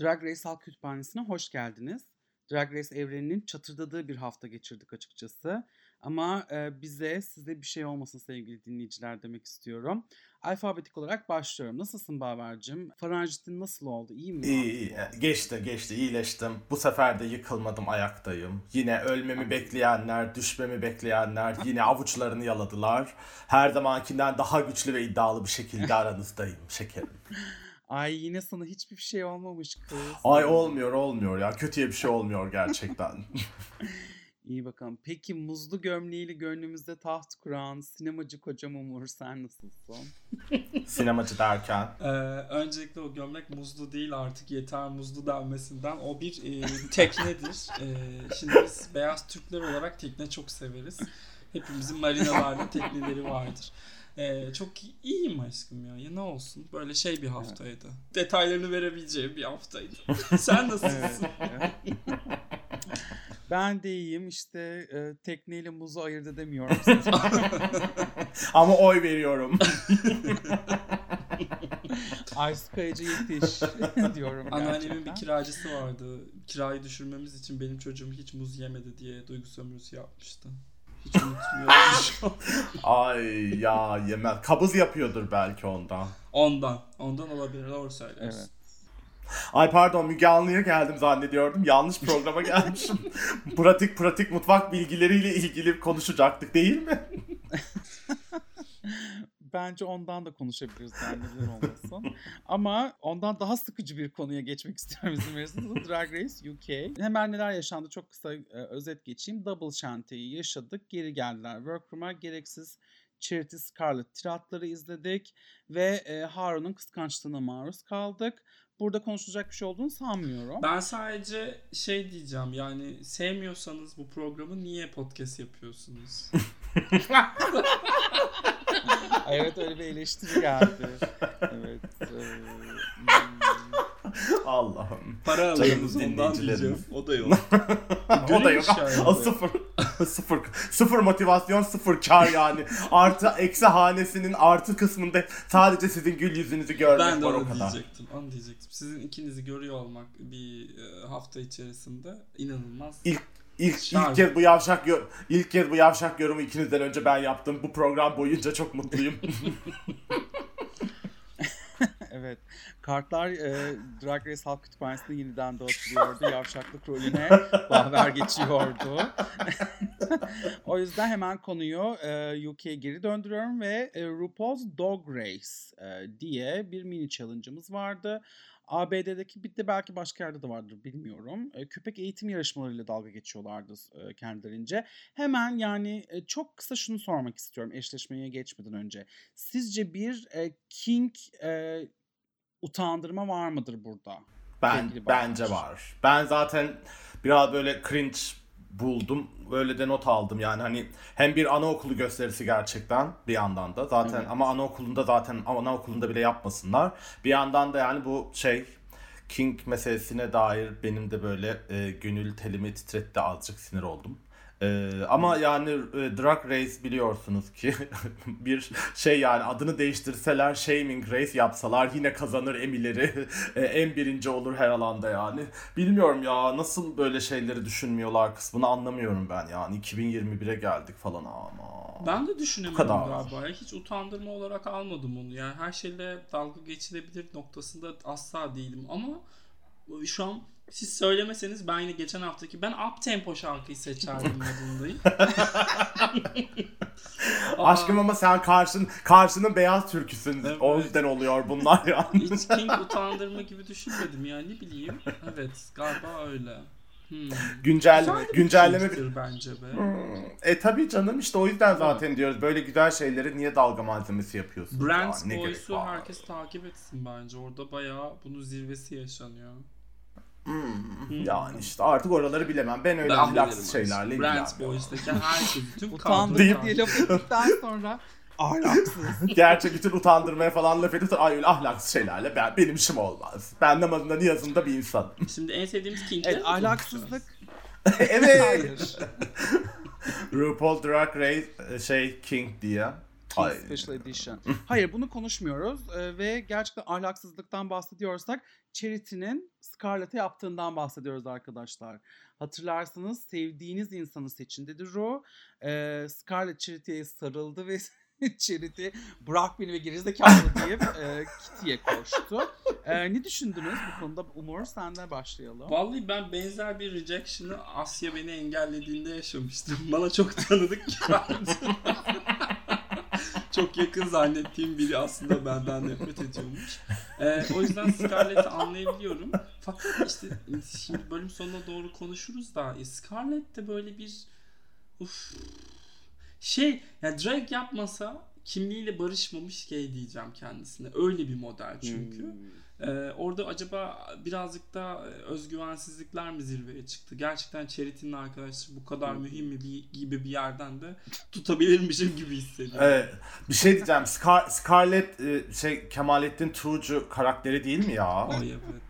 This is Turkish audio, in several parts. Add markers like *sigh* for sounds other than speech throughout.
Drag Race Halk Kütüphanesi'ne hoş geldiniz. Drag Race evreninin çatırdadığı bir hafta geçirdik açıkçası. Ama e, bize, size bir şey olmasın sevgili dinleyiciler demek istiyorum. Alfabetik olarak başlıyorum. Nasılsın Baver'cim? Faranjitin nasıl oldu? İyi mi? İyi, iyi. Geçti, geçti. iyileştim. Bu sefer de yıkılmadım, ayaktayım. Yine ölmemi bekleyenler, düşmemi bekleyenler *laughs* yine avuçlarını yaladılar. Her zamankinden daha güçlü ve iddialı bir şekilde aranızdayım şekerim. *laughs* Ay yine sana hiçbir şey olmamış kız. Ay olmuyor, olmuyor ya. Kötüye bir şey olmuyor gerçekten. *laughs* İyi bakalım. Peki muzlu gömleğiyle gönlümüzde taht kuran sinemacı kocam Umur sen nasılsın? *laughs* Sinemacı derken. Ee, öncelikle o gömlek muzlu değil artık yeter muzlu denmesinden. O bir e, teknedir. E, şimdi biz beyaz Türkler olarak tekne çok severiz. Hepimizin marinalarda tekneleri vardır. Ee, çok iyiyim aşkım ya. ya. Ne olsun. Böyle şey bir haftaydı. Evet. Detaylarını verebileceğim bir haftaydı. *laughs* Sen nasılsın? *laughs* Ben de iyiyim işte e, tekneyle muzu ayırt edemiyorum. *laughs* Ama oy veriyorum. Aysu Kayacı yetiş diyorum Anneannemin bir kiracısı vardı. Kirayı düşürmemiz için benim çocuğum hiç muz yemedi diye duygu sömürüsü yapmıştı. Hiç unutmuyorum. *laughs* Ay ya yemez. Kabız yapıyordur belki ondan. Ondan. Ondan olabilir. Doğru söylüyorsun. Evet. Ay pardon Müge Anlı'ya geldim zannediyordum. Yanlış programa gelmişim. *laughs* pratik pratik mutfak bilgileriyle ilgili konuşacaktık değil mi? *laughs* Bence ondan da konuşabiliriz yani neden olmasın. *laughs* Ama ondan daha sıkıcı bir konuya geçmek istiyorum izin verirseniz. Drag Race UK. Hemen neler yaşandı çok kısa e, özet geçeyim. Double Shanty'yi yaşadık. Geri geldiler Workroom'a. Gereksiz Charity Scarlet tiratları izledik. Ve e, Harun'un kıskançlığına maruz kaldık burada konuşulacak bir şey olduğunu sanmıyorum. Ben sadece şey diyeceğim yani sevmiyorsanız bu programı niye podcast yapıyorsunuz? *laughs* evet öyle bir eleştiri geldi. Evet. E, Allah'ım. Para alıyoruz ondan diyeceğim. O da yok. *laughs* o da yok. O sıfır. *laughs* sıfır. Sıfır motivasyon, sıfır kar yani. Artı eksi hanesinin artı kısmında sadece sizin gül yüzünüzü görmek ben de var o kadar. diyecektim. Onu diyecektim. Sizin ikinizi görüyor olmak bir e, hafta içerisinde inanılmaz. İlk İlk, ilk kez bu yavşak ilk kez bu yavşak yorumu ikinizden önce ben yaptım. Bu program boyunca çok mutluyum. *laughs* *laughs* evet. Kartlar e, Drag Race Halk Kütüphanesi'nde yeniden dağıtılıyordu. Yavşaklık rolüne Bahver geçiyordu. *laughs* o yüzden hemen konuyu e, UK'ye geri döndürüyorum ve e, RuPaul's Dog Race e, diye bir mini challenge'ımız vardı. ABD'deki bir de belki başka yerde de vardır bilmiyorum. E, köpek eğitim yarışmalarıyla dalga geçiyorlardı e, kendilerince. Hemen yani e, çok kısa şunu sormak istiyorum eşleşmeye geçmeden önce. Sizce bir e, King e, utandırma var mıdır burada? Ben bence var. Ben zaten biraz böyle cringe buldum. Öyle de not aldım yani hani hem bir anaokulu gösterisi gerçekten bir yandan da zaten evet. ama anaokulunda zaten anaokulunda bile yapmasınlar. Bir yandan da yani bu şey King meselesine dair benim de böyle e, gönül telimi titretti azıcık sinir oldum. Ee, ama yani e, Drag Race biliyorsunuz ki *laughs* bir şey yani adını değiştirseler Shaming Race yapsalar yine kazanır emileri *laughs* e, en birinci olur her alanda yani. Bilmiyorum ya nasıl böyle şeyleri düşünmüyorlar kısmını anlamıyorum ben yani 2021'e geldik falan ama. Ben de düşünemedim galiba. Hiç utandırma olarak almadım onu. Yani her şeyle dalga geçilebilir noktasında asla değilim ama şu an siz söylemeseniz ben yine geçen haftaki ben up tempo şarkıyı seçerdim *laughs* modundayım. *laughs* Aşkım ama sen karşın karşının beyaz türküsün. Evet. O yüzden oluyor bunlar yani. Hiç King utandırma gibi düşünmedim yani ne bileyim. Evet galiba öyle. Hmm. Güncel güncelleme bir bence be. Hmm. E tabii canım işte o yüzden zaten evet. diyoruz böyle güzel şeyleri niye dalga malzemesi yapıyorsun? Brand Boys'u herkes takip etsin bence. Orada bayağı bunun zirvesi yaşanıyor. Hmm, yani işte artık oraları bilemem. Ben öyle ahlaksız şeylerle ilgilenmiyorum. Brand Boys'taki herkes tüm Utandım diye laf ettikten sonra *laughs* ahlaksız. Gerçek bütün utandırmaya falan laf edip ay öyle ahlaksız şeylerle ben, benim işim olmaz. Ben namazında niyazında bir insanım. Şimdi en sevdiğimiz King evet, ahlaksızlık. evet. *laughs* RuPaul Drag Race e, şey King diye. King Ay. Special Edition. Hayır bunu konuşmuyoruz Ee, ve gerçekten ahlaksızlıktan bahsediyorsak Charity'nin Scarlett'e yaptığından bahsediyoruz arkadaşlar. Hatırlarsanız sevdiğiniz insanı seçin dedi Ru. Ee, Scarlett Charity'ye sarıldı ve *laughs* Charity bırak beni ve gerizekalı deyip e, Kitty'ye koştu. Ee, ne düşündünüz bu konuda? Umur senden başlayalım. Vallahi ben benzer bir rejection'ı Asya beni engellediğinde yaşamıştım. Bana çok tanıdık geldi. *laughs* çok yakın zannettiğim biri aslında benden nefret ediyormuş. Ee, o yüzden Scarlett'i anlayabiliyorum. Fakat işte şimdi bölüm sonuna doğru konuşuruz da e, Scarlett de böyle bir uf, şey ya drag yapmasa kimliğiyle barışmamış gay diyeceğim kendisine. Öyle bir model çünkü. Hmm. Ee, orada acaba birazcık da e, özgüvensizlikler mi zirveye çıktı? Gerçekten Charity'nin arkadaşı bu kadar mühim mi bir, gibi bir yerden de *laughs* tutabilirmişim gibi hissediyorum. Evet. Bir şey diyeceğim. Scar Scarlett e, şey Kemalettin Tuğcu karakteri değil mi ya? Ay evet.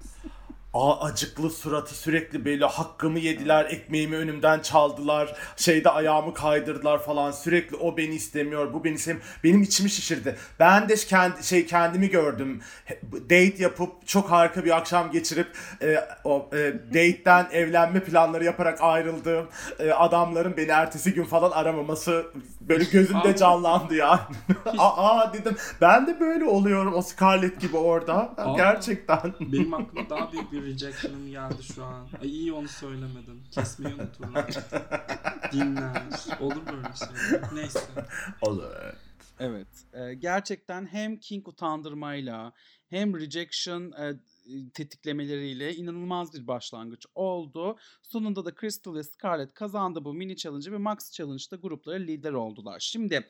Aa, acıklı suratı sürekli böyle hakkımı yediler, ekmeğimi önümden çaldılar, şeyde ayağımı kaydırdılar falan. Sürekli o beni istemiyor, bu beni istemiyor. Benim içimi şişirdi. Ben de kendi şey kendimi gördüm. Date yapıp çok harika bir akşam geçirip e, o e, date'ten evlenme planları yaparak ayrıldığım e, adamların beni ertesi gün falan aramaması böyle gözümde canlandı ya. *laughs* Aa dedim. Ben de böyle oluyorum o Scarlett gibi orada. Aa. Gerçekten. Benim aklıma daha büyük bir rejection'ım geldi şu an. Ay iyi onu söylemedim. Kesmeyi unuturum. Dinler. Olur böyle şeyler. Neyse. Olur. Evet. e, gerçekten hem King utandırmayla hem rejection e, tetiklemeleriyle inanılmaz bir başlangıç oldu. Sonunda da Crystal ve Scarlett kazandı bu mini challenge ve Max Challenge'da gruplara lider oldular. Şimdi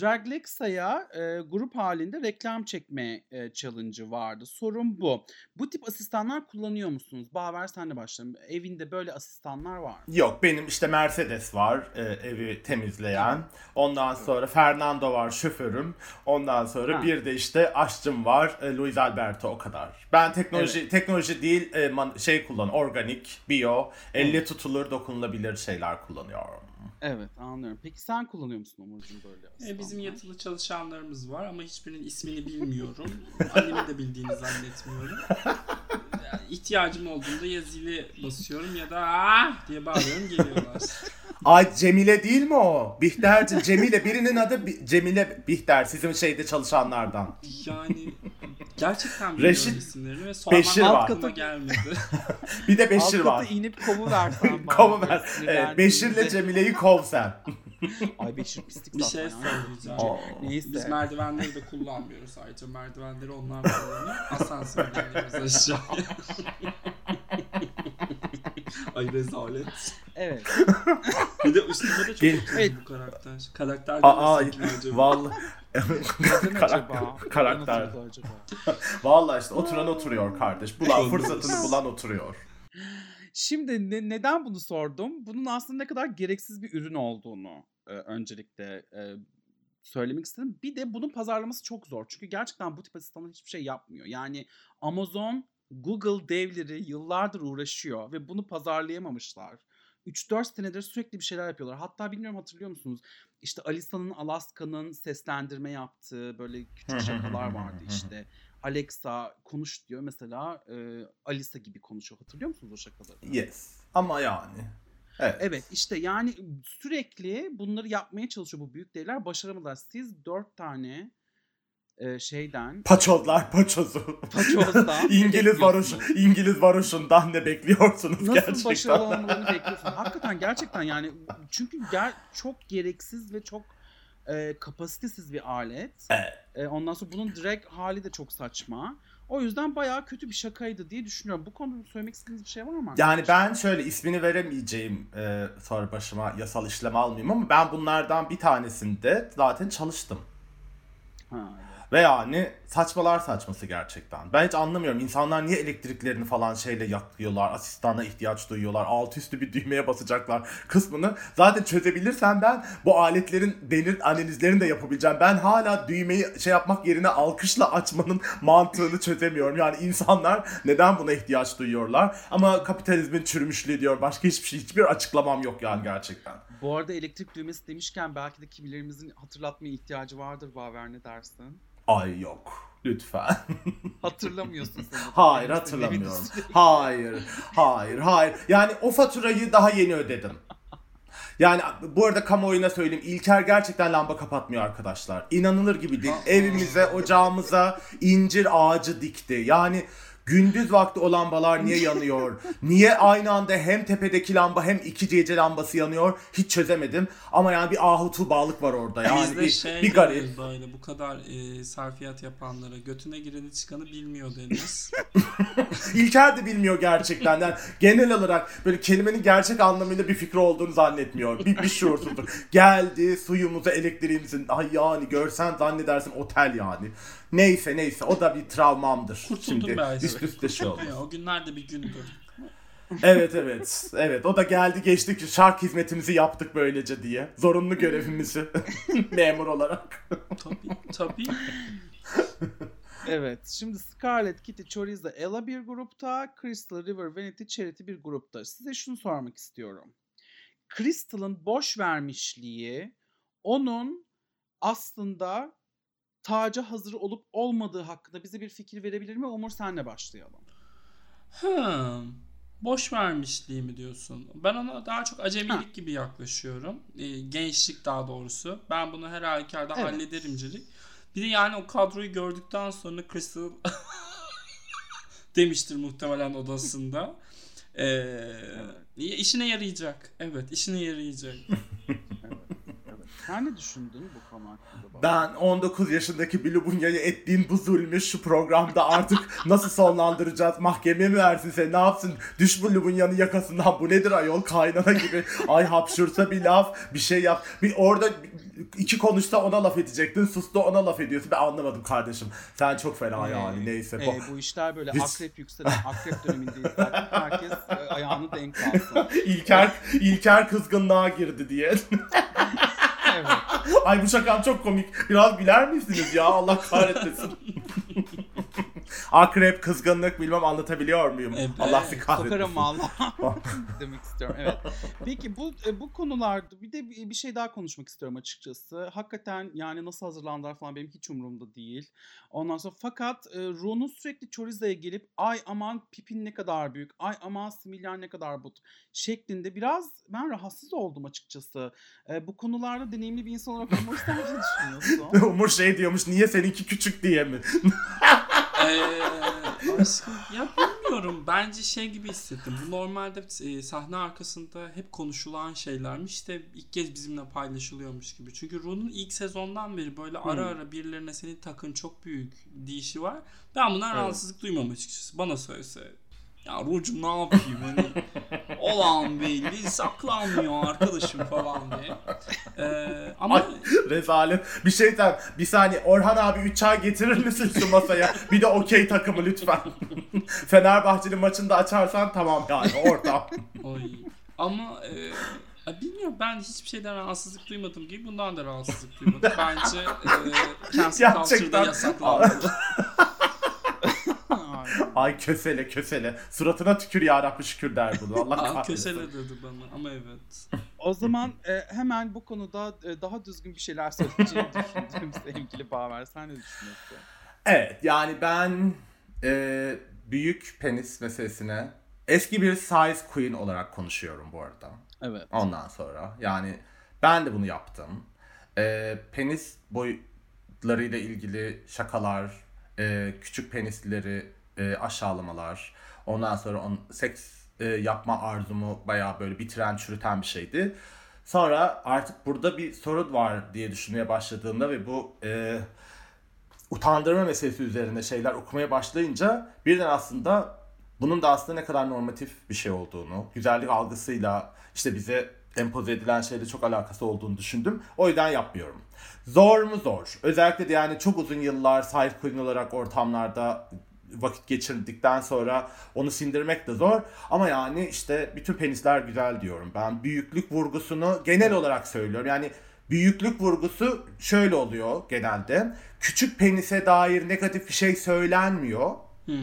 Draglexa'ya e, grup halinde reklam çekme e, challenge'ı vardı. Sorun bu. Bu tip asistanlar kullanıyor musunuz? Baver senle başlayalım. Evinde böyle asistanlar var mı? Yok benim işte Mercedes var e, evi temizleyen. Ondan sonra Fernando var şoförüm. Ondan sonra Ha. bir de işte aşçım var e, Luis Alberto o kadar. Ben teknoloji teknoloji değil e, şey kullan organik, bio, elle tutulur, dokunulabilir şeyler kullanıyorum. Evet anlıyorum. Peki sen kullanıyor musun Umurcuğum böyle E, bizim yatılı çalışanlarımız var ama hiçbirinin ismini bilmiyorum. *laughs* Annemin de bildiğini zannetmiyorum. *laughs* Yani İhtiyacım olduğunda ya zili basıyorum ya da ah diye bağırıyorum geliyorlar. *laughs* Ay Cemile değil mi o? Bihter Cemile birinin adı Bi- Cemile Bihter sizin şeyde çalışanlardan. Yani gerçekten Reşit isimlerini ve sormam Beşir var. aklıma gelmedi. *laughs* Bir de Beşir Alt var. kata inip kovu versen *laughs* bana. Kov ver. Evet. Beşir'le Cemile'yi kov sen. *laughs* Ay Beşir pislik Bir şey söyleyeceğim. Aa. Neyse. Biz merdivenleri de kullanmıyoruz ayrıca. Merdivenleri onlar kullanıyor. Asansörden iniyoruz aşağıya. Ay rezalet. Evet. Bir de üstüme de çok oturdu Evet. bu karakter. Karakter Aa, mi acaba? vallahi Karakter. Acaba? *laughs* Vallahi işte oturan oturuyor kardeş. Bulan fırsatını bulan oturuyor. Şimdi ne- neden bunu sordum? Bunun aslında ne kadar gereksiz bir ürün olduğunu e, öncelikle e, söylemek istedim. Bir de bunun pazarlaması çok zor. Çünkü gerçekten bu tip asistanlar hiçbir şey yapmıyor. Yani Amazon, Google devleri yıllardır uğraşıyor ve bunu pazarlayamamışlar. 3-4 senedir sürekli bir şeyler yapıyorlar. Hatta bilmiyorum hatırlıyor musunuz? İşte Alisa'nın Alaska'nın seslendirme yaptığı böyle küçük şakalar vardı işte. Alexa konuş diyor mesela e, Alisa gibi konuşuyor. Hatırlıyor musunuz o şakaları? Yes. Ama yani. Evet. Evet işte yani sürekli bunları yapmaya çalışıyor bu büyük devler başaramadılar. Siz dört tane e, şeyden Paçozlar paçozu. Paçozdan *laughs* İngiliz varoş, bekliyorsunuz? İngiliz varoşundan ne bekliyorsunuz nasıl gerçekten? başarılı olmalarını bekliyorsun? Hakikaten gerçekten yani çünkü ger- çok gereksiz ve çok e, kapasitesiz bir alet. Evet. E, ondan sonra bunun direkt hali de çok saçma. O yüzden bayağı kötü bir şakaydı diye düşünüyorum. Bu konuda söylemek istediğiniz bir şey var mı? Yani ben şöyle ismini veremeyeceğim e, sonra başıma yasal işlem almayayım ama ben bunlardan bir tanesinde zaten çalıştım. Ha. Ve yani saçmalar saçması gerçekten. Ben hiç anlamıyorum. İnsanlar niye elektriklerini falan şeyle yakıyorlar, asistana ihtiyaç duyuyorlar, alt üstü bir düğmeye basacaklar kısmını. Zaten çözebilirsem ben bu aletlerin denir analizlerini de yapabileceğim. Ben hala düğmeyi şey yapmak yerine alkışla açmanın mantığını çözemiyorum. Yani insanlar neden buna ihtiyaç duyuyorlar? Ama kapitalizmin çürümüşlüğü diyor. Başka hiçbir şey, hiçbir açıklamam yok yani gerçekten. Bu arada elektrik düğmesi demişken belki de kimilerimizin hatırlatmaya ihtiyacı vardır Baver ne dersin? Ay yok. Lütfen. *laughs* Hatırlamıyorsun sen. Hayır hatırlamıyorum. Hayır. Hayır. Hayır. Yani o faturayı daha yeni ödedim. Yani bu arada kamuoyuna söyleyeyim. İlker gerçekten lamba kapatmıyor arkadaşlar. İnanılır gibi değil. Evimize, ocağımıza incir ağacı dikti. Yani gündüz vakti o lambalar niye yanıyor? Niye aynı anda hem tepedeki lamba hem iki gece lambası yanıyor? Hiç çözemedim. Ama yani bir ahutu bağlık var orada. Yani Bizde bir, şey bir garip. böyle bu kadar e, sarfiyat yapanlara götüne gireni çıkanı bilmiyor denir. *laughs* İlker de bilmiyor gerçekten. Yani genel olarak böyle kelimenin gerçek anlamıyla bir fikri olduğunu zannetmiyor. Bir, bir şuursuzluk. Geldi suyumuzu, elektriğimizi. Ay yani görsen zannedersin otel yani. Neyse neyse o da bir travmamdır. Kurtuldum Şimdi belki. üst üste şey oldu. Ya, o günler de bir gündür. Evet evet. Evet o da geldi geçtik şark hizmetimizi yaptık böylece diye. Zorunlu görevimizi *laughs* memur olarak. Tabii tabii. Evet. Şimdi Scarlet, Kitty, Chorizo, Ella bir grupta. Crystal, River, Vanity, Charity bir grupta. Size şunu sormak istiyorum. Crystal'ın boş vermişliği onun aslında taca hazır olup olmadığı hakkında bize bir fikir verebilir mi? Umur senle başlayalım. Hmm. Boş vermişliği mi diyorsun? Ben ona daha çok acemilik Ha. gibi yaklaşıyorum. Ee, gençlik daha doğrusu. Ben bunu her halükarda Evet. hallederimcilik. Bir de yani o kadroyu gördükten sonra Crystal *laughs* demiştir muhtemelen odasında. Ee, işine yarayacak. Evet, işine yarayacak. *laughs* Sen ne düşündün bu konu hakkında? Ben 19 yaşındaki bir Lubunya'ya ettiğin bu zulmü şu programda artık nasıl sonlandıracağız? Mahkemeye mi versin sen? Ne yapsın? Düş bu Lubunya'nın yakasından. Bu nedir ayol? Kaynana gibi. Ay hapşursa bir laf, bir şey yap. Bir orada iki konuşsa ona laf edecektin. Sustu ona laf ediyorsun. Ben anlamadım kardeşim. Sen çok fena yani. Neyse. Ee, bu- bu işler böyle Hiç- akrep yükselen akrep dönemindeyiz. Herkes e, ayağını denk alsın. *laughs* İlker, İlker kızgınlığa girdi diye. *laughs* Ay bu şakam çok komik. Biraz güler misiniz ya? Allah kahretmesin. *laughs* Akrep, kızgınlık bilmem anlatabiliyor muyum? Evet. Allah sizi kahretmesin. Sokarım valla *laughs* *laughs* demek istiyorum. Evet. Peki bu e, bu konularda bir de bir bir şey daha konuşmak istiyorum açıkçası. Hakikaten yani nasıl hazırlandılar falan benim hiç umurumda değil. Ondan sonra fakat e, Ron'un sürekli Choriza'ya gelip ay aman Pipin ne kadar büyük, ay aman Similyan ne kadar but şeklinde biraz ben rahatsız oldum açıkçası. E, bu konularda deneyimli bir insan olarak Umur sen ne düşünüyorsun? *laughs* Umur şey diyormuş niye seninki küçük diye mi? Ee, aşkım *laughs* ya bilmiyorum bence şey gibi hissettim. Bu normalde e, sahne arkasında hep konuşulan şeylermiş işte ilk kez bizimle paylaşılıyormuş gibi. Çünkü Ru'nun ilk sezondan beri böyle ara Hmm. ara birilerine senin takın çok büyük deyişi var. Ben bundan Evet. rahatsızlık duymam açıkçası. Bana söylese ya Ru'cum ne yapayım hani olan belli saklanmıyor arkadaşım falan diye. Ee, ama Ay. Rezalet. Bir şey sen bir saniye Orhan abi 3 çay getirir misin şu masaya? Bir de okey takımı lütfen. *laughs* Fenerbahçeli maçında açarsan tamam yani ortam. Oy. Ama e, bilmiyorum ben hiçbir şeyden rahatsızlık duymadım gibi bundan da rahatsızlık duymadım. Bence e, *laughs* cancel culture'da Gerçekten. *laughs* Ay. Kösele kösele. Suratına tükür ya Rabbi şükür der bunu. Allah *laughs* kahretsin. kösele dedi bana ama evet. O zaman e, hemen bu konuda e, daha düzgün bir şeyler söyleyeceğini düşündüğüm *laughs* sevgili Baver. Sen ne düşünüyorsun? Evet yani ben e, büyük penis meselesine eski bir size queen olarak konuşuyorum bu arada. Evet. Ondan sonra yani ben de bunu yaptım. E, penis boyutlarıyla ilgili şakalar, e, küçük penisleri e, aşağılamalar, ondan sonra on, seks e, yapma arzumu bayağı böyle bitiren, çürüten bir şeydi. Sonra artık burada bir sorun var diye düşünmeye başladığımda ve bu e, utandırma meselesi üzerine şeyler okumaya başlayınca birden aslında bunun da aslında ne kadar normatif bir şey olduğunu, güzellik algısıyla işte bize empoze edilen şeyle çok alakası olduğunu düşündüm. O yüzden yapmıyorum. Zor mu zor? Özellikle de yani çok uzun yıllar side queen olarak ortamlarda vakit geçirdikten sonra onu sindirmek de zor. Ama yani işte bütün penisler güzel diyorum. Ben büyüklük vurgusunu genel olarak söylüyorum. Yani büyüklük vurgusu şöyle oluyor genelde. Küçük penise dair negatif bir şey söylenmiyor.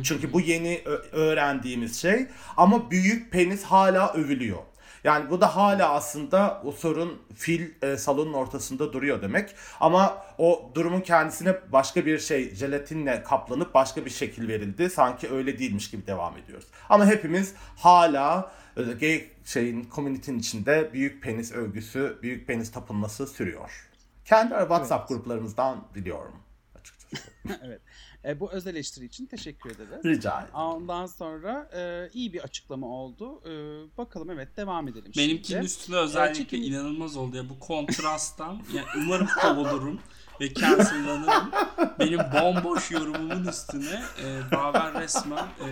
Çünkü bu yeni öğrendiğimiz şey. Ama büyük penis hala övülüyor. Yani bu da hala aslında o sorun fil e, salonun ortasında duruyor demek. Ama o durumun kendisine başka bir şey jelatinle kaplanıp başka bir şekil verildi. Sanki öyle değilmiş gibi devam ediyoruz. Ama hepimiz hala e, gay şeyin community'nin içinde büyük penis övgüsü, büyük penis tapınması sürüyor. Kendi WhatsApp gruplarımızdan biliyorum *laughs* açıkçası. evet. E, bu öz eleştiri için teşekkür ederiz. Rica ederim. Ondan sonra e, iyi bir açıklama oldu. E, bakalım evet devam edelim Benimkinin üstüne özellikle çekim- inanılmaz oldu ya bu kontrasttan. Yani umarım kovulurum ve cancellanırım. Benim bomboş yorumumun üstüne e, Baver resmen e,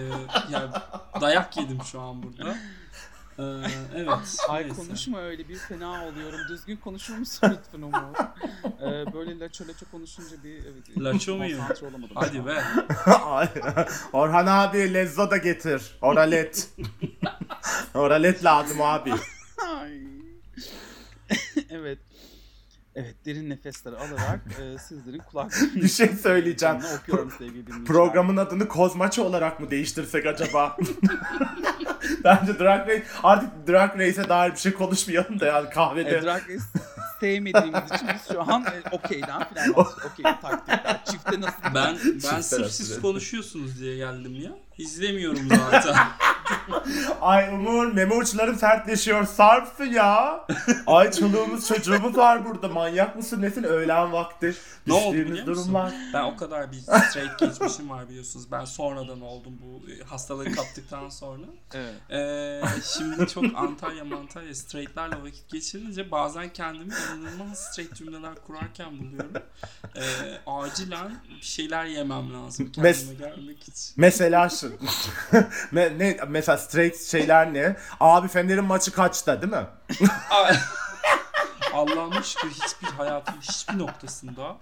yani dayak yedim şu an burada. E, evet. Ay neyse. konuşma öyle bir fena oluyorum. Düzgün konuşur musun lütfen Umur? *laughs* E, böyle laço laço konuşunca bir evet, Laço muyum? Hadi be. Ay, Orhan abi lezzo da getir. Oralet. *laughs* Oralet lazım abi. Ay. evet. Evet derin nefesler alarak e, sizlerin kulaklarını *laughs* Bir şey söyleyeceğim. dinleyiciler. Programın adını Kozmaço olarak mı değiştirsek acaba? Bence Drag Race artık Drag Race'e dair bir şey konuşmayalım da yani kahvede. E, Drag Race sevmediğimiz için biz şu an e, okeyden filan bastık. *laughs* Okey taktikler. Çifte nasıl Ben ben Çiftler sırf siz konuşuyorsunuz diye geldim ya. İzlemiyorum zaten. *laughs* Ay Umur meme uçlarım sertleşiyor. Sarp ya. Ay çoluğumuz çocuğumuz var burada. Manyak mısın nesin? Öğlen vakti. Ne oldu biliyor musun? durumlar. Ben o kadar bir straight geçmişim var biliyorsunuz. Ben sonradan oldum bu e, hastalığı kaptıktan sonra. Evet. Ee, şimdi çok Antalya Mantalya straightlerle vakit geçirince bazen kendimi inanılmaz straight cümleler kurarken buluyorum. Ee, acilen bir şeyler yemem lazım kendime Mes- gelmek için. Mesela şu. *laughs* Me- ne mesela straight şeyler ne? Abi Fener'in maçı kaçta değil mi? *laughs* Allah'ıma şükür hiçbir hayatımın hiçbir noktasında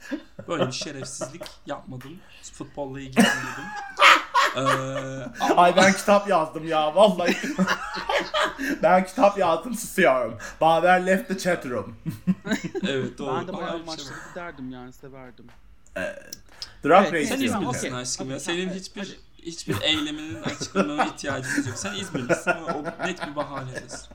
böyle bir şerefsizlik yapmadım. Futbolla ilgilenmedim. Ee, ama- Ay ben kitap yazdım ya vallahi. ben kitap yazdım susuyorum. Baver left the chat room. *laughs* evet doğru. Ben de bayağı şey maçlara var. giderdim yani severdim. Drag Evet, Race Sen. İzmirlisin okey. aşkım ya. Senin hiçbir hadi. Hiçbir eyleminin açıklamana ihtiyacımız yok. Sen İzmirlisin ama o net bir bahanedir.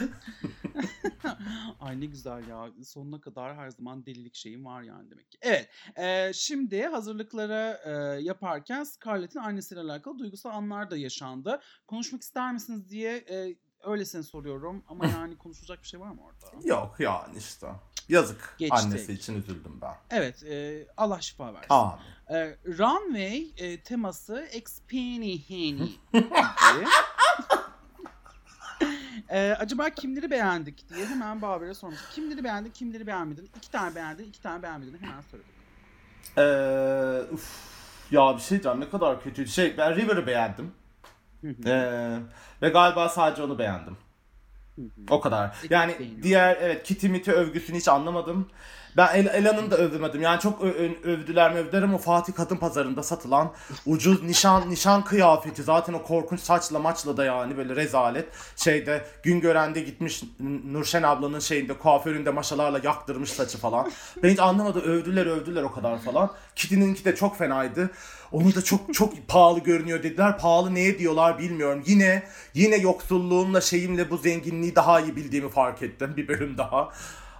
*laughs* Ay ne güzel ya. Sonuna kadar her zaman delilik şeyim var yani demek ki. Evet. e, şimdi hazırlıkları e, yaparken Scarlett'in annesiyle alakalı duygusal anlar da yaşandı. Konuşmak ister misiniz diye e, öylesine soruyorum. Ama yani konuşulacak bir şey var mı orada? Yok yani işte. Yazık. Geçtik. Annesi için üzüldüm ben. Evet. e, Allah şifa versin. Amin. E, runway e, teması Henny. *laughs* Ee, acaba kimleri beğendik diye hemen Baber'e sormuş. Kimleri beğendin, kimleri beğenmedin? İki tane beğendin, iki tane beğenmedin. Hemen söyledim. Ee, uf, ya bir şey diyeceğim ne kadar kötü. Şey ben River'ı beğendim. Ee, ve galiba sadece onu beğendim. O kadar. Yani diğer evet Kitty Miti övgüsünü hiç anlamadım. Ben El- Ela'nın da övmedim. Yani çok övdüler mi övdüler ama Fatih Kadın Pazarı'nda satılan ucuz nişan nişan kıyafeti zaten o korkunç saçla maçla da yani böyle rezalet. Şeyde Güngören'de gitmiş Nurşen ablanın şeyinde kuaföründe maşalarla yaktırmış saçı falan. Ben hiç anlamadım. Övdüler övdüler o kadar falan. Kitty'ninki de çok fenaydı. Onu da çok çok pahalı görünüyor dediler. Pahalı neye diyorlar bilmiyorum. Yine yine yoksulluğumla şeyimle bu zenginliği daha iyi bildiğimi fark ettim bir bölüm daha.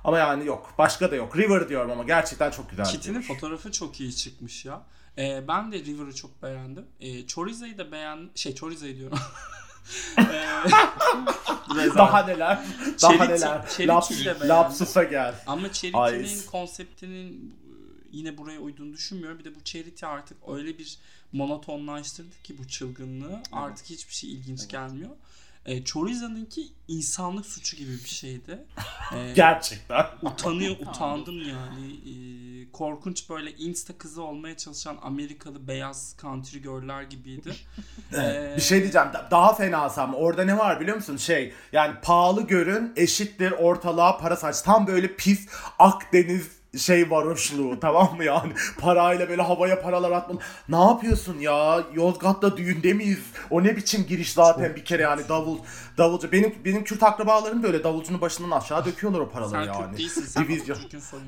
Ama yani yok. Başka da yok. River diyorum ama gerçekten çok güzel. Kitty'nin fotoğrafı çok iyi çıkmış ya. Ee, ben de River'ı çok beğendim. Ee, Choriza'yı da beğen... Şey Choriza'yı diyorum. *laughs* ee. Daha neler? Daha Charity- neler? Laps, lapsusa gel. Ama. Charity'nin konseptinin e, yine buraya uyduğunu düşünmüyorum. Bir de bu Charity artık öyle bir monotonlaştırdı ki bu çılgınlığı. Artık hiçbir şey ilginç gelmiyor. E, Choriza'nınki insanlık suçu gibi bir şeydi. E, *laughs* Gerçekten. utanıyor, utandım yani. E, korkunç böyle insta kızı olmaya çalışan Amerikalı beyaz country girl'ler gibiydi. *laughs* E, Bir şey diyeceğim. da- Daha fenası ama orada ne var biliyor musun? Şey yani pahalı görün eşittir ortalığa para saç. Tam böyle pis Akdeniz şey varoşluğu *laughs* tamam mı yani? Parayla böyle havaya paralar atma. Ne yapıyorsun ya? Yozgat'ta düğünde miyiz? O ne biçim giriş zaten bir kere yani davul davulcu. Benim benim Kürt akrabalarım da öyle davulcunun başından aşağı döküyorlar o paraları sen yani. Kürt değilsin. Sen Divizyon.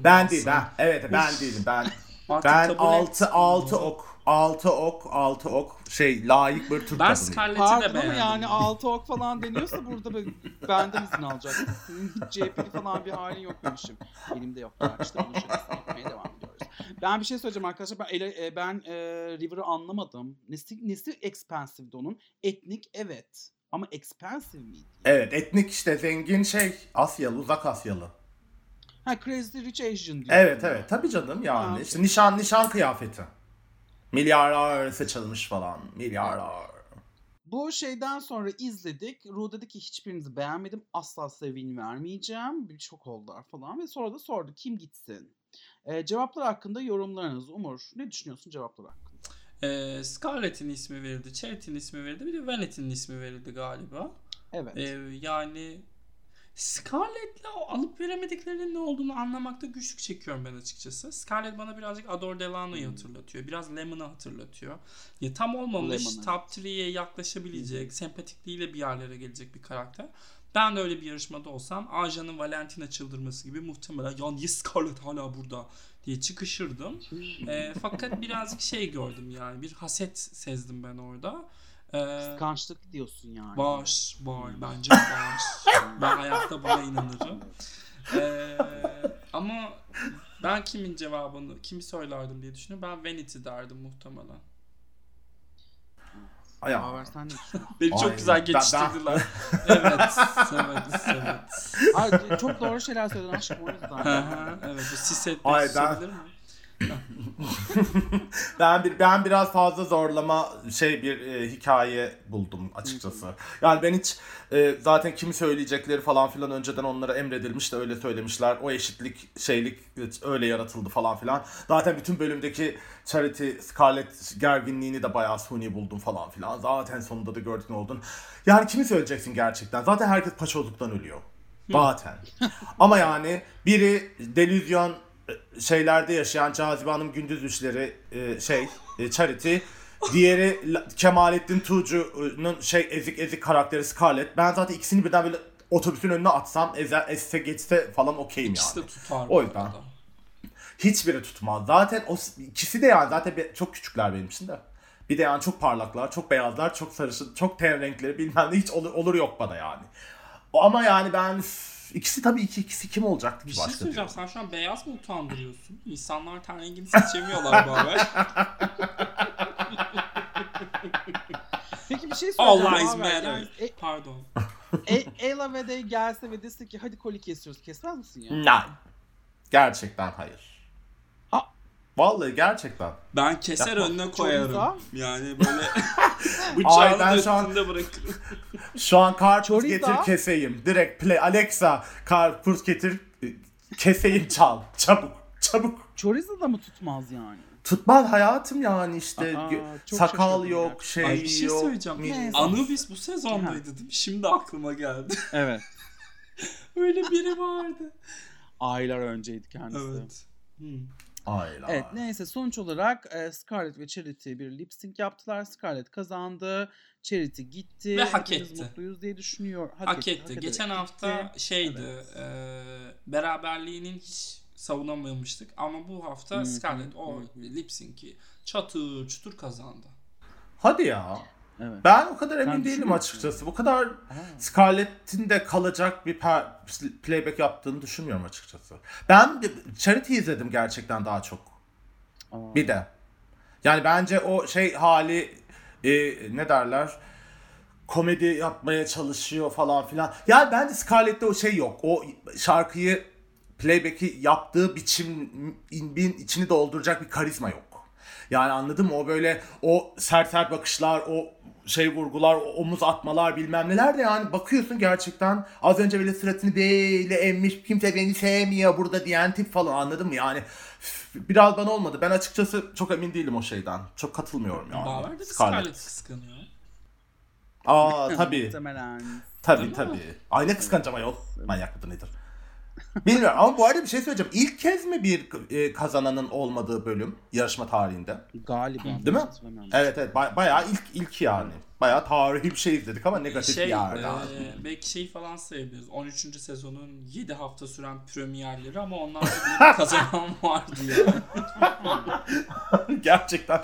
Ben değil ben. Evet ben değilim ben. Artık Ben kabul 6 et. 6 ok 6 ok 6 ok şey layık bir Türk Ben. Scarlett'i de beğendim. yani altı ok falan deniyorsa burada ben- benden izin alacaksın. *laughs* Senin hiç CHP'li falan bir halin yok demişim. Benim de yok yani işte şakasını yapmaya devam ediyoruz. Ben bir şey söyleyeceğim arkadaşlar. Ben, ele, e, ben e, River'ı anlamadım. Nesi, nesi expensive'di onun? Etnik evet. Ama expensive miydi? Evet etnik işte zengin şey Asyalı uzak Asyalı. Ha Crazy Rich Asian diyor. Evet evet tabii canım yani Ha, işte nişan nişan kıyafeti. Milyarlar seçilmiş falan milyarlar. Bu şeyden sonra izledik. Ru dedi ki hiçbirinizi beğenmedim. Asla size win vermeyeceğim. Bir şok oldular falan. Ve sonra da sordu kim gitsin? Ee, cevaplar hakkında yorumlarınız. Umur ne düşünüyorsun cevaplar hakkında? Ee, Scarlett'in ismi verildi, Charity'nin ismi verildi, bir de Vanette'nin ismi verildi galiba. Evet. Ee, yani Scarlett'le alıp veremediklerinin ne olduğunu anlamakta güçlük çekiyorum ben açıkçası. Scarlett bana birazcık Adore Delano'yu hatırlatıyor. Biraz Lemon'ı hatırlatıyor. Ya tam olmamış, Lemon, evet. top 3'ye yaklaşabilecek, sempatikliğiyle bir yerlere gelecek bir karakter. Ben de öyle bir yarışmada olsam Aja'nın Valentina çıldırması gibi muhtemelen ya niye Scarlett hala burada diye çıkışırdım. Ee, fakat birazcık şey gördüm yani bir haset sezdim ben orada. Ee, Kıskançlık diyorsun yani. Var, var. Bence var. ben hayatta buna inanırım. Ee, ama ben kimin cevabını, kimi söylerdim diye düşünüyorum. Ben Vanity derdim muhtemelen. Ay, Haber sen ne düşünüyorsun? Beni çok Ay, güzel geçiştirdiler. *laughs* evet, evet, evet. Ay, çok doğru şeyler söyledin aşkım o yüzden. Evet, bu siset Ay, bir ben- mi? *laughs* Ben bir ben biraz fazla zorlama şey bir e, hikaye buldum açıkçası. Yani ben hiç e, zaten kimi söyleyecekleri falan filan önceden onlara emredilmiş de öyle söylemişler. O eşitlik şeylik öyle yaratıldı falan filan. Zaten bütün bölümdeki Charity Scarlett gerginliğini de bayağı suni buldum falan filan. Zaten sonunda da gördük ne oldun. Yani kimi söyleyeceksin gerçekten? Zaten herkes paçozluktan ölüyor. Zaten. Ama yani biri delüzyon e, şeylerde yaşayan Cazibe Hanım gündüz üçleri e, şey e, Charity diğeri Kemalettin Tuğcu'nun şey ezik ezik karakteri Scarlett. Ben zaten ikisini birden böyle otobüsün önüne atsam eze, esse geçse falan okeyim İkisi yani. de tutar. O yüzden. arada. Hiçbiri tutmaz. Zaten o ikisi de yani zaten bir- çok küçükler benim için de. Bir de yani çok parlaklar, çok beyazlar, çok sarışın, çok ten renkleri bilmem ne hiç olur, olur yok bana yani. Ama yani ben ikisi tabii iki ikisi kim olacaktı Bir ki şey başka? söyleyeceğim. Sen şu an beyaz mı utandırıyorsun? İnsanlar ten rengini seçemiyorlar bari. *laughs* Peki bir şey All söyleyeceğim. lives Haber. matter. Yani, e, Pardon. e, Ella ve Day gelse ve dese ki hadi koli kesiyoruz. Kesmez misin ya? Nein. Gerçekten hayır. Vallahi gerçekten. Ben keser Yapma. önüne koyarım. Chorizo? Yani böyle *laughs* Ay, bıçağını ben da şu an- bırakırım. *laughs* Şu an karpuz getir keseyim. Direkt play Alexa karpuz getir keseyim çal. Çabuk. Çabuk. Chorizo da mı tutmaz yani? Tutmaz hayatım yani işte Aa, sakal yok şey Ay bir şey yok. söyleyeceğim. Neyse. Anubis bu sezondaydı değil mi? Şimdi aklıma geldi. *laughs* Evet. Öyle biri vardı. Aylar önceydi kendisi. Evet. Hmm. Ayla. Evet neyse sonuç olarak e, Scarlett ve Charity bir lip sync yaptılar. Scarlett kazandı. Charity gitti. Ve hak Hepimiz etti. mutluyuz diye düşünüyor. Hak, etti. ederek Geçen gitti. hafta şeydi. Evet. e, beraberliğinin hiç savunamamıştık. Ama bu hafta Hı hı, Scarlett o lip sync'i çatır çutur kazandı. Hadi ya. Evet. Ben o kadar Sen emin değilim düşünüyor musun? açıkçası. Bu kadar. Scarlett'in de kalacak bir playback yaptığını düşünmüyorum açıkçası. Ben Charity izledim gerçekten daha çok. Aa. Bir de. Yani bence o şey hali e, ne derler? Komedi yapmaya çalışıyor falan filan. Yani bence Scarlett'te o şey yok. O şarkıyı playback'i yaptığı biçimin içini dolduracak bir karizma yok. Yani anladın mı? O böyle o sert sert bakışlar, o şey vurgular, o omuz atmalar bilmem neler de yani bakıyorsun gerçekten az önce böyle suratını böyle emmiş kimse beni sevmiyor burada diyen tip falan anladın mı? Yani biraz bana olmadı. Ben açıkçası çok emin değilim o şeyden. Çok katılmıyorum yani. Bağlar da Scarlett. Kıskanıyor. Aa tabii. *laughs* Muhtemelen. Tabii tabii. Ay ne kıskanacağım ayol. Manyak mıdır nedir? Bilmiyorum ama bu arada bir şey söyleyeceğim. İlk kez mi bir e, kazananın olmadığı bölüm yarışma tarihinde? Galiba. Değil mi? Evet evet ba- bayağı ilk ilk yani. Bayağı tarihi bir şey izledik ama negatif Şey, bir yerden. e, belki şey falan sayabiliriz. 13. sezonun 7 hafta süren premierleri ama onlarda *laughs* bir kazanan vardı yani. Gerçekten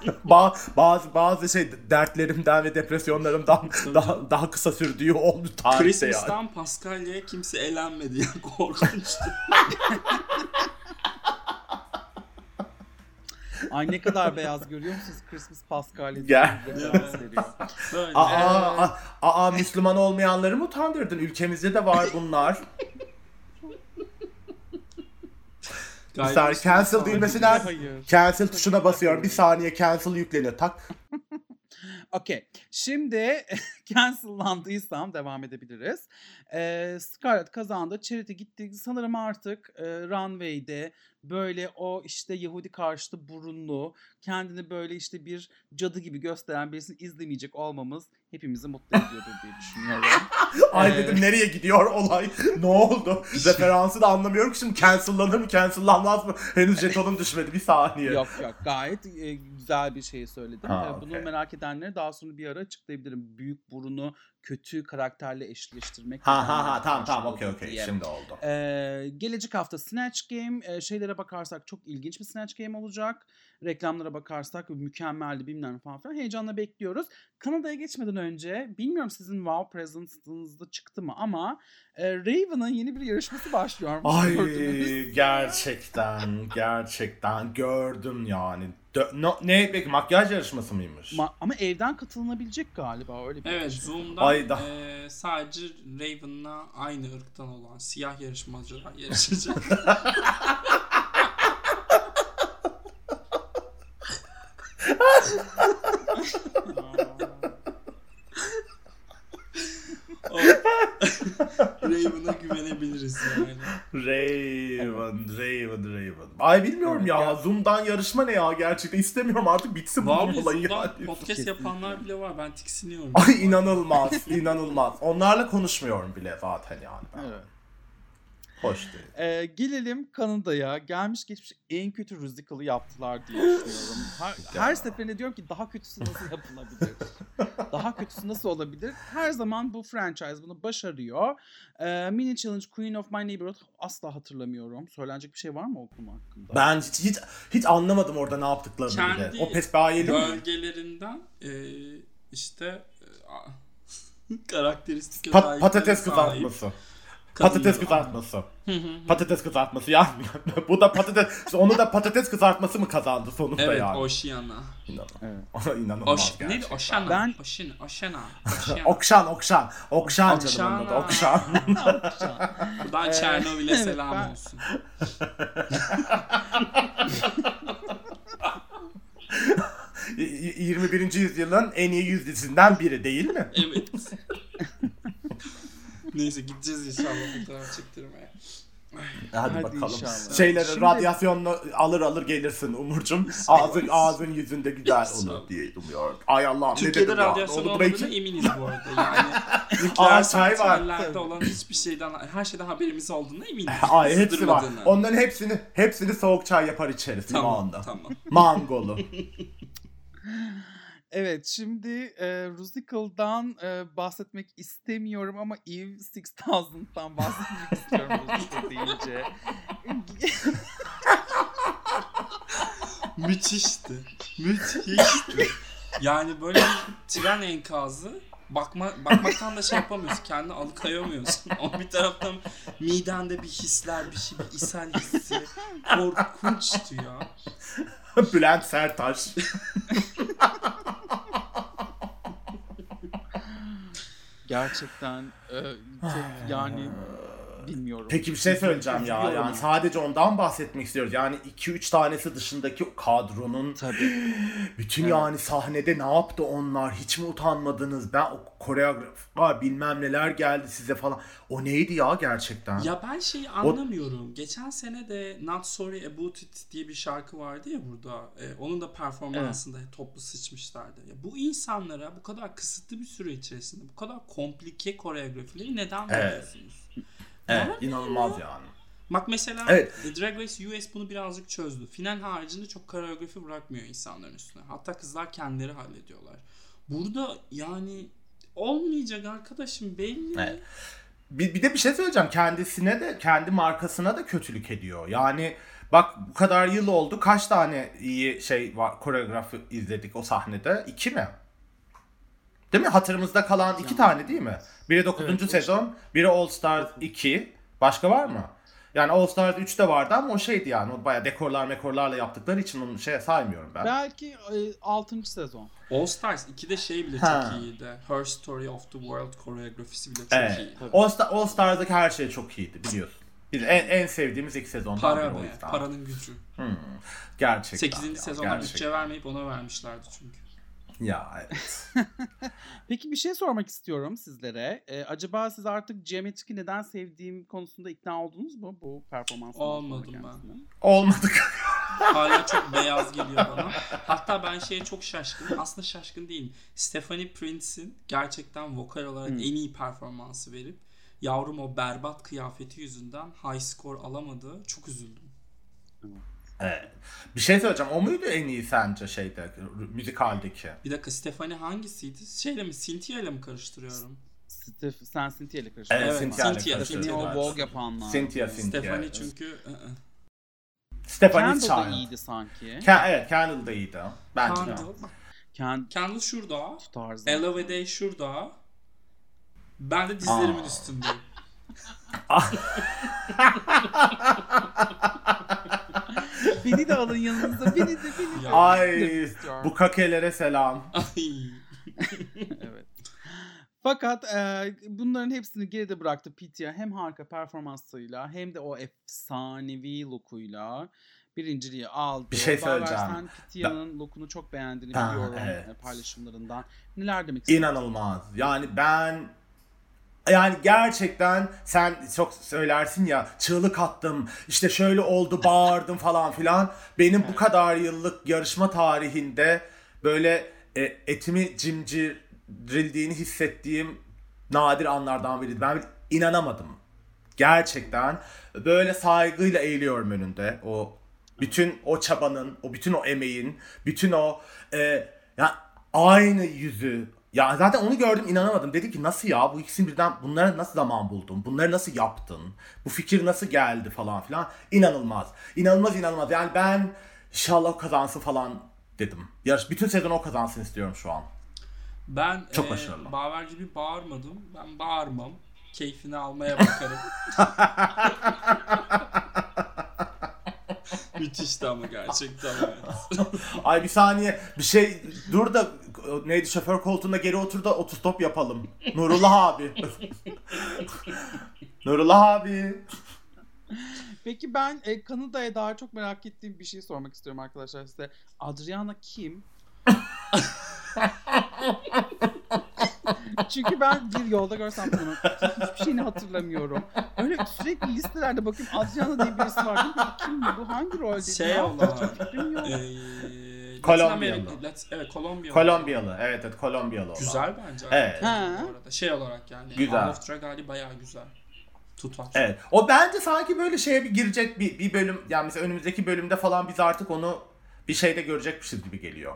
*laughs* ba- bazı bazı şey dertlerimden ve depresyonlarımdan daha daha kısa sürdüğü oldu tarihte yani. Christmas'tan Paskalya'ya kimse elenmedi ya *laughs* korkunçtu. *laughs* Ay ne kadar beyaz görüyor musunuz? Christmas Pascal'e Gel. Aa, aa, aa, Müslüman olmayanları mı utandırdın? Ülkemizde de var bunlar. Gayrimüslim cancel düğmesinden Hayır. cancel tuşuna basıyorum. Bir saniye cancel yükleniyor. Tak. *laughs* Okey. Şimdi *laughs* cancellandıysam devam edebiliriz. Ee, Scarlett kazandı. Charity gitti. Sanırım artık e, runway'de böyle o işte Yahudi karşıtı burunlu, kendini böyle işte bir cadı gibi gösteren birisini izlemeyecek olmamız hepimizi mutlu ediyordur diye düşünüyorum. *laughs* Ay Ee, dedim nereye gidiyor olay? *laughs* ne oldu? Referansı da anlamıyorum ki şimdi cancellanır mı cancellanmaz mı? Henüz *laughs* jetonum düşmedi bir saniye. yok yok gayet e, güzel bir şey söyledim. Ha, Bunu okey. merak edenleri daha sonra bir ara açıklayabilirim. Büyük burunu kötü karakterle eşleştirmek. Ha ha ha tamam tamam okey okey şimdi oldu. Ee, gelecek hafta Snatch Game e, şeylere bakarsak çok ilginç bir Snatch Game olacak. Reklamlara bakarsak mükemmeldi bilmem ne falan filan. Heyecanla bekliyoruz. Kanada'ya geçmeden önce bilmiyorum sizin Wow Presence'ınızda çıktı mı ama e, Raven'ın yeni bir yarışması başlıyor. Ay Gördünüz. gerçekten gerçekten gördüm yani. Dö- no- ne peki makyaj yarışması mıymış? Ma- ama evden katılınabilecek galiba öyle bir Evet. Zoom'dan Ay da- eee, sadece Raven'la aynı ırktan olan siyah yarışmacılar yarışacak. *laughs* Raven'a güvenebiliriz yani. Raven, Raven, Raven. Ay bilmiyorum ya. Zoom'dan yarışma ne ya gerçekten istemiyorum artık bitsin bu olayı yani. podcast yapanlar bile var. Ben tiksiniyorum. Ay inanılmaz, inanılmaz. Onlarla konuşmuyorum bile zaten yani. Ben. Evet. Hoş değil. Ee, gelelim Kanada'ya. Gelmiş geçmiş en kötü musical'ı yaptılar diye düşünüyorum. Her, her seferinde diyorum ki daha kötüsü nasıl yapılabilir? daha kötüsü nasıl olabilir? Her zaman bu franchise bunu başarıyor. Ee, Mini Challenge Queen of My Neighborhood asla hatırlamıyorum. Söylenecek bir şey var mı o konu hakkında? Ben hiç, hiç, hiç anlamadım orada ne yaptıklarını Kendi bile. O pesbayeli bölgelerinden eee, işte a- *laughs* karakteristik Pat- patates sahip kızartması. Patates kızartması. patates kızartması ya. Bu da patates. Onu da patates kızartması mı kazandı sonunda Evet, yani? Oşiana. İnanılmaz. Evet. *laughs* İnanılmaz Oş, neydi? gerçekten. Oşana. Ben- Oşin, Oşana. Oşana. *laughs* Okşan, Okşan. Okşan canım onun adı. Okşana. *laughs* Okşan. Buradan Ee, Çernobil'e selam ben- olsun. Y- y- 21. yüzyılın en iyi yüz dizisinden biri değil mi? Evet. Neyse gideceğiz inşallah fotoğraf çektirmeye. Hadi, Hadi bakalım. inşallah. Şeyleri Şimdi- radyasyonlu alır alır gelirsin Umurcum. Ağzın ağzın yüzünde güzel olur diye umuyorum. Ay Allah'ım ne Türkiye'de dedim ya. radyasyon Onu olmadığına eminiz bu arada. Yani *laughs* Aa, nükleer santrallerde olan hiçbir şeyden, her şeyden haberimiz olduğuna eminiz. *laughs* Ay hepsi var. Onların hepsini hepsini soğuk çay yapar içeriz Tamam, tamam. Mangolu. *laughs* Evet şimdi e, Rusical'dan e, bahsetmek istemiyorum ama Eve 6000'dan bahsetmek istiyorum Rusical deyince. *laughs* Müthişti. Müthişti. Yani böyle bir tren enkazı bakma, bakmaktan da şey yapamıyorsun. Kendini alıkayamıyorsun. Ama *laughs* bir taraftan midende bir hisler, bir şey, bir ishal hissi. Korkunçtu ya. *laughs* Bülent Sertaş. Gerçekten e, çok yani bilmiyorum. Peki bir şey söyleyeceğim ya. Yani sadece ondan bahsetmek istiyoruz. Yani 2-3 tanesi dışındaki kadronun Tabii. *gasps* bütün Evet. yani sahnede ne yaptı onlar? Hiç mi utanmadınız? Ben o koreograf var bilmem neler geldi size falan. O neydi ya gerçekten? Ya ben şeyi anlamıyorum. Geçen sene de Not Sorry About It diye bir şarkı vardı ya burada. Ee, onun da performansında toplu sıçmışlardı. Ya bu insanlara bu kadar kısıtlı bir süre içerisinde bu kadar komplike koreografileri neden Evet. veriyorsunuz? Evet, Yani inanılmaz yani. Bak mesela Evet. Drag Race US bunu birazcık çözdü. Final haricinde çok koreografi bırakmıyor insanların üstüne. Hatta kızlar kendileri hallediyorlar. Burada yani olmayacak arkadaşım belli. Evet. bir, bir de bir şey söyleyeceğim. Kendisine de kendi markasına da kötülük ediyor. Yani bak bu kadar yıl oldu. Kaç tane iyi şey var koreografi izledik o sahnede? İki mi? Değil mi? Hatırımızda kalan iki tane değil mi? Biri 9. sezon, biri All Stars 2. Başka var mı? Yani All Stars 3'te vardı ama o şeydi yani. O bayağı dekorlar mekorlarla yaptıkları için onu şeye saymıyorum ben. Belki e, 6. sezon. All Stars 2'de şey bile Ha. çok iyiydi. Her Story of the World koreografisi bile çok Evet. iyiydi. All, Star, All Stars'daki her şey çok iyiydi biliyorsun. Biz en, en sevdiğimiz ilk sezondan Para biri o be, yüzden. paranın gücü. Gerçekten. 8. ya, sezonda bütçe vermeyip ona vermişlerdi çünkü. Ya evet. *laughs* Peki bir şey sormak istiyorum sizlere. Ee, acaba siz artık Geometric'i neden sevdiğim konusunda ikna oldunuz mu bu performansından sonra Olmadım ben. kendisine? Olmadık. *laughs* Hala çok beyaz geliyor bana. Hatta ben şeye çok şaşkınım. Aslında şaşkın değilim. Stephanie Prince'in gerçekten vokal olarak Hmm. en iyi performansı verip yavrum o berbat kıyafeti yüzünden high score alamadı. Çok üzüldüm. Evet. Bir şey söyleyeceğim. O muydu en iyi sence şeyde müzikaldeki? Bir dakika Stephanie hangisiydi? Şeyle mi? Cynthia ile mi karıştırıyorum? Steph, sen Cynthia ile karıştırdın. Evet, Cynthia ile Cynthia. Seni o. Vogue yapanlar. Cynthia, Cynthia. Evet. çünkü. Stephanie Kendall da iyiydi sanki. Ka- evet, Candle da iyiydi. Bence. Candle, Kend Candle şurada. tarzı. Ella ve Day şurada. Ben de dizlerimin Aa. üstündeyim. *laughs* *laughs* beni de alın yanınıza. Beni de beni de. Ay bu kakelere selam. Ay. evet. Fakat e, bunların hepsini geride bıraktı Pitya. Hem harika performansıyla hem de o efsanevi lookuyla birinciliği aldı. Bir şey söyleyeceğim. Sen Pitya'nın lookunu çok beğendiğini Ha, biliyorum evet. e, paylaşımlarından. Neler demek istiyorsun? İnanılmaz. Yani ben yani gerçekten sen çok söylersin ya çığlık attım işte şöyle oldu bağırdım falan filan. Benim bu kadar yıllık yarışma tarihinde böyle e, etimi cimcirildiğini hissettiğim nadir anlardan biriydi. Ben inanamadım. Gerçekten böyle saygıyla eğiliyorum önünde. O bütün o çabanın, o bütün o emeğin, bütün o e, ya aynı yüzü. Ya zaten onu gördüm inanamadım. Dedi ki nasıl ya bu ikisini birden bunlara nasıl zaman buldun? Bunları nasıl yaptın? Bu fikir nasıl geldi falan filan. İnanılmaz. İnanılmaz inanılmaz. Yani ben inşallah o kazansın falan dedim. Yarış bütün sezon o kazansın istiyorum şu an. Ben Çok e, başarılı. Baver gibi bağırmadım. Ben bağırmam. Keyfini almaya bakarım. *laughs* Müthişti ama gerçekten evet. *laughs* Ay bir saniye bir şey dur da neydi şoför koltuğunda geri otur da otostop yapalım. Nurullah abi. *laughs* Nurullah abi. Peki ben e, Kanada'ya daha çok merak ettiğim bir şey sormak istiyorum arkadaşlar size. Adriana kim? *laughs* Çünkü ben bir yolda görsem bunu hiçbir şeyini hatırlamıyorum. Öyle sürekli listelerde bakayım Adriana diye birisi var. Kim bu? Hangi rolde? Şey Ne olan, yapacak fikrim yok. Ee, Kolombiyalı. Evet Kolombiyalı. Kolombiyalı. Evet evet Kolombiyalı olan. Güzel bence. Evet. Ha. Bu arada. Şey olarak yani. Güzel. All of Dragali bayağı güzel. Tutar. Evet. O bence sanki böyle şeye bir girecek bir, bir bölüm yani mesela önümüzdeki bölümde falan biz artık onu bir şeyde görecekmişiz gibi geliyor.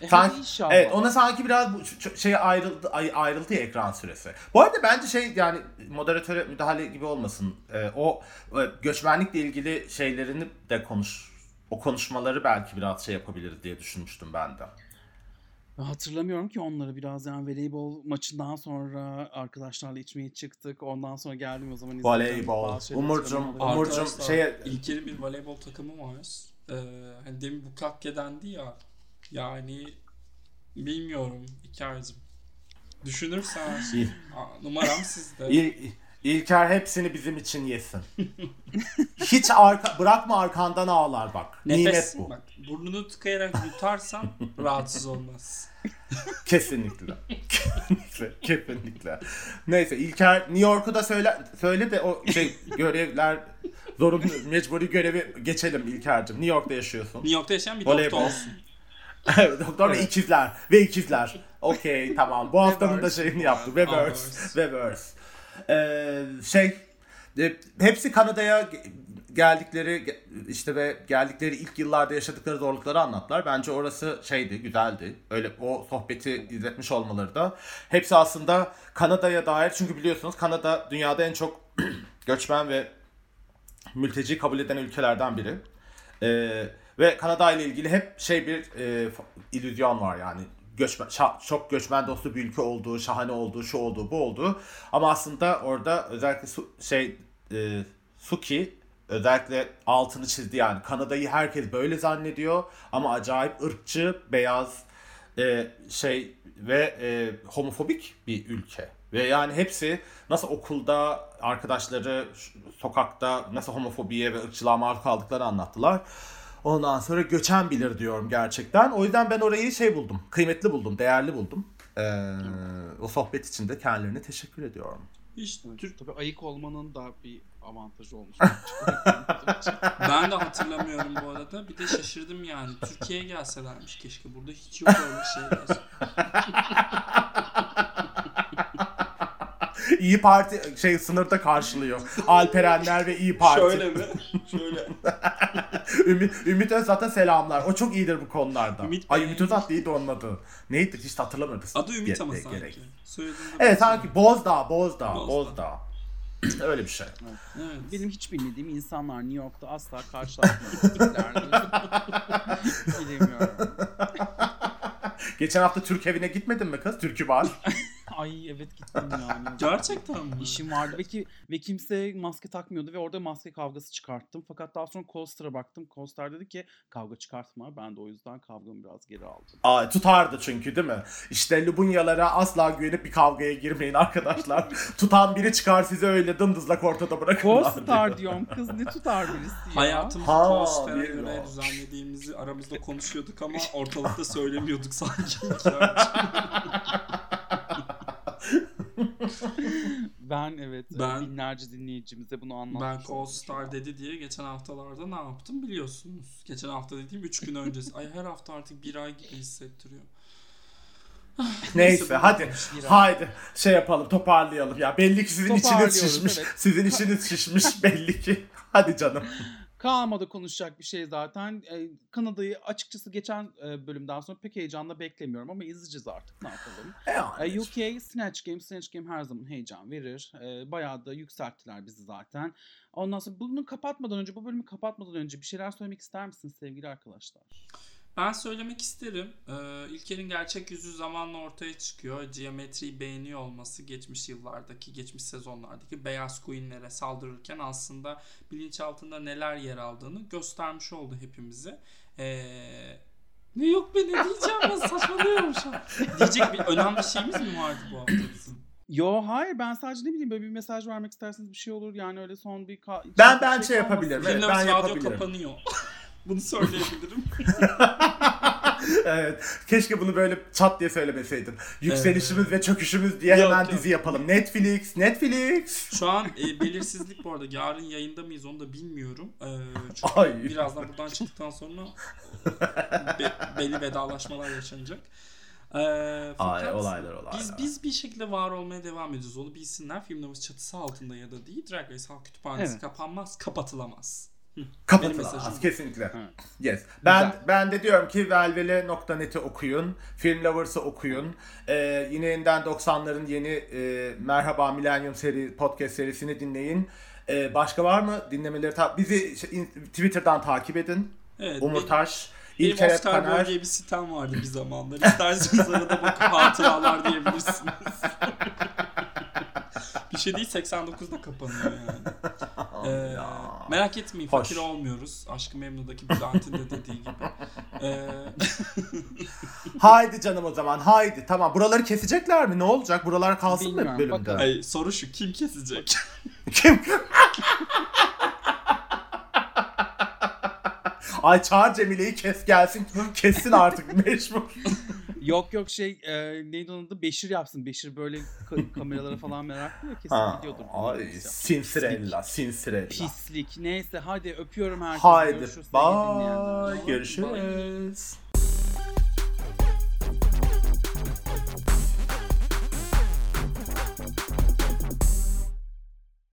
E, Sanki, inşallah. evet ona sanki biraz bu ş- ş- şeye ayrıldı ay- ayrıldı ya ekran süresi. Bu arada bence şey yani moderatöre müdahale gibi olmasın. Ee, o e, göçmenlikle ilgili şeylerini de konuş. O konuşmaları belki biraz şey yapabiliriz diye düşünmüştüm ben de. Hatırlamıyorum ki onları biraz yani voleybol maçından sonra arkadaşlarla içmeye çıktık. Ondan sonra geldim o zaman. Voleybol. Umurcum. Umurcum şeye İlker'in bir voleybol takımı var. Ee, hani demin bu kalk dendi ya. Yani bilmiyorum İlker'cim. Düşünürsen *laughs* numaram sizde. İl, İlker hepsini bizim için yesin. *laughs* Hiç arka, bırakma arkandan ağlar bak. Nefes Nimet bu. bak burnunu tıkayarak yutarsan *laughs* rahatsız olmaz. Kesinlikle. kesinlikle. Kesinlikle. Neyse İlker New York'u da söyle söyle de o şey görevler zorunlu mecburi görevi geçelim İlker'cim. New York'ta yaşıyorsun. New York'ta yaşayan bir Voleybol. doktor olsun. Evet, Doktor ve ikizler. Ve ikizler. Okey tamam. Bu haftanın da şeyini yaptık. Reverse. Reverse. Ee, şey e, hepsi Kanada'ya ge- geldikleri işte ve geldikleri ilk yıllarda yaşadıkları zorlukları anlattılar. Bence orası şeydi, güzeldi. Öyle o sohbeti izletmiş olmaları da. Hepsi aslında Kanada'ya dair çünkü biliyorsunuz Kanada dünyada en çok *clears throat* göçmen ve mülteci kabul eden ülkelerden biri. Ee, ve Kanada ile ilgili hep şey bir e, illüzyon var yani göçmen, şa- çok göçmen dostu bir ülke olduğu, şahane olduğu, şu olduğu, bu olduğu. Ama aslında orada özellikle su, şey e, Suki özellikle altını çizdi yani Kanada'yı herkes böyle zannediyor ama acayip ırkçı, beyaz e, şey ve e, homofobik bir ülke. Ve yani hepsi nasıl okulda arkadaşları sokakta nasıl homofobiye ve ırkçılığa maruz kaldıklarını anlattılar. Ondan sonra göçen bilir diyorum gerçekten. O yüzden ben orayı şey buldum. Kıymetli buldum, değerli buldum. Ee, o sohbet için de kendilerine teşekkür ediyorum. Evet, Türk Tabii ayık olmanın da bir avantajı olmuş. *laughs* ben de hatırlamıyorum bu arada. Bir de şaşırdım yani. Türkiye'ye gelselermiş keşke. Burada hiç yok öyle şeyler. İyi Parti şey sınırda karşılıyor. Alperenler ve İyi Parti. Şöyle mi? Şöyle. *laughs* *laughs* Ümit, Ümit Özat'a selamlar. O çok iyidir bu konularda. Ümit Ay. Ümit Özat değildi onun adı. Neydi hiç hatırlamadım. Adı Ümit ama Ge- sanki. gerek. Soyadını da Evet sanki Bozdağ, Bozdağ, Bozdağ. Bozdağ. Öyle bir şey. Evet. Benim hiç bilmediğim insanlar New York'ta asla karşılaşmadıklarını *laughs* bilemiyorum. Geçen hafta Türk evine gitmedin mi kız? Türkü var. *laughs* *laughs* Ay evet gittim yani. Gerçekten mi? İşim vardı ve, ki, ve kimse maske takmıyordu ve orada maske kavgası çıkarttım. Fakat daha sonra Coaster'a baktım. Coaster dedi ki kavga çıkartma. Ben de o yüzden kavgamı biraz geri aldım. Aa, tutardı çünkü değil mi? İşte Lubunyalara asla güvenip bir kavgaya girmeyin arkadaşlar. *laughs* Tutan biri çıkar sizi öyle dımdızlak ortada bırakırlar. Coaster diyorum kız ne tutar birisi ya. Hayatımızı Ha, Coaster'a göre düzenlediğimizi aramızda konuşuyorduk ama *laughs* ortalıkta söylemiyorduk sanki. *laughs* Ben evet Ben- binlerce dinleyicimize bunu anlatmış Ben şu Star dedi diye geçen haftalarda ne yaptım biliyorsunuz. Geçen hafta dediğim 3 gün öncesi. Ay her hafta artık bir ay gibi hissettiriyor. *laughs* Neyse hadi. Haydi şey yapalım toparlayalım ya. Belli ki sizin içiniz şişmiş. evet. Sizin içiniz şişmiş belli ki. Hadi canım. *laughs* Kalmadı konuşacak bir şey zaten. Ee, Kanada'yı açıkçası geçen e, bölümden sonra pek heyecanla beklemiyorum ama izleyeceğiz artık ne yapalım. E. UK Snatch Game, Snatch Game her zaman heyecan verir. Ee, bayağı da yükselttiler bizi zaten. Ondan sonra bunu kapatmadan önce, bu bölümü kapatmadan önce bir şeyler söylemek ister misiniz sevgili arkadaşlar? Ben söylemek isterim. Ee, İlker'in gerçek yüzü zamanla ortaya çıkıyor. Geometriyi beğeniyor olması geçmiş yıllardaki, geçmiş sezonlardaki beyaz queenlere saldırırken aslında bilinçaltında neler yer aldığını göstermiş oldu hepimize. Ee, ne yok be ne diyeceğim ben *laughs* saçmalıyorum şu an. Diyecek bir önemli şeyimiz mi vardı bu hafta bizim? Yo hayır ben sadece ne bileyim böyle bir mesaj vermek isterseniz bir şey olur yani öyle son bir... Ka- Ben- bir ben şey kalmasın. yapabilirim, evet. Ben radyo yapabilirim. kapanıyor. Bunu söyleyebilirim. *laughs* evet. Keşke bunu böyle çat diye söylemeseydin. Yükselişimiz ve çöküşümüz diye Yok, hemen yok. dizi yapalım. Netflix, Netflix. Şu an e, belirsizlik bu arada. Yarın yayında mıyız onu da bilmiyorum. Ee, çünkü Ay. birazdan buradan çıktıktan sonra be- belli vedalaşmalar yaşanacak. Fakat Ay olaylar olaylar. Biz biz bir şekilde var olmaya devam ediyoruz. Onu bilsinler. Film çatısı altında ya da değil. Drag Race Halk Kütüphanesi Evet. kapanmaz, kapatılamaz. Kapatılamaz kesinlikle. Evet. Yes. Ben Güzel. ben de diyorum ki velvele.net'i okuyun. Film Lovers'ı okuyun. Ee, yine yeniden 90'ların yeni e, Merhaba Millennium seri podcast serisini dinleyin. Ee, başka var mı dinlemeleri? Ta- bizi şey, in- Twitter'dan takip edin. Evet. Umur benim- Taş, Benim İlker Oscar Etkaner. diye bir sitem vardı bir zamanlar. İsterseniz arada bakıp hatıralar diyebilirsiniz. *laughs* bir şey değil 89'da kapanıyor yani. *laughs* Ee, merak etmeyin Hoş. fakir olmuyoruz. Aşkı Memnu'daki Bülent'in de dediği gibi. Ee, *laughs* Haydi canım o zaman haydi. Tamam buraları kesecekler mi? Ne olacak? Buralar kalsın mı bölümde? bakalım. ay, soru şu kim kesecek? *laughs* Kim? Ay çağır Cemile'yi kes gelsin. Kessin artık mecbur. Yok yok şey e, neydi onun adı Beşir yapsın. Beşir böyle ka- kameralara falan meraklı ya kesin Ha, gidiyordur. ay sinsirella, sinsirella. Pislik. Neyse hadi öpüyorum herkesi. Haydi Görüşürüz bye. Görüşürüz.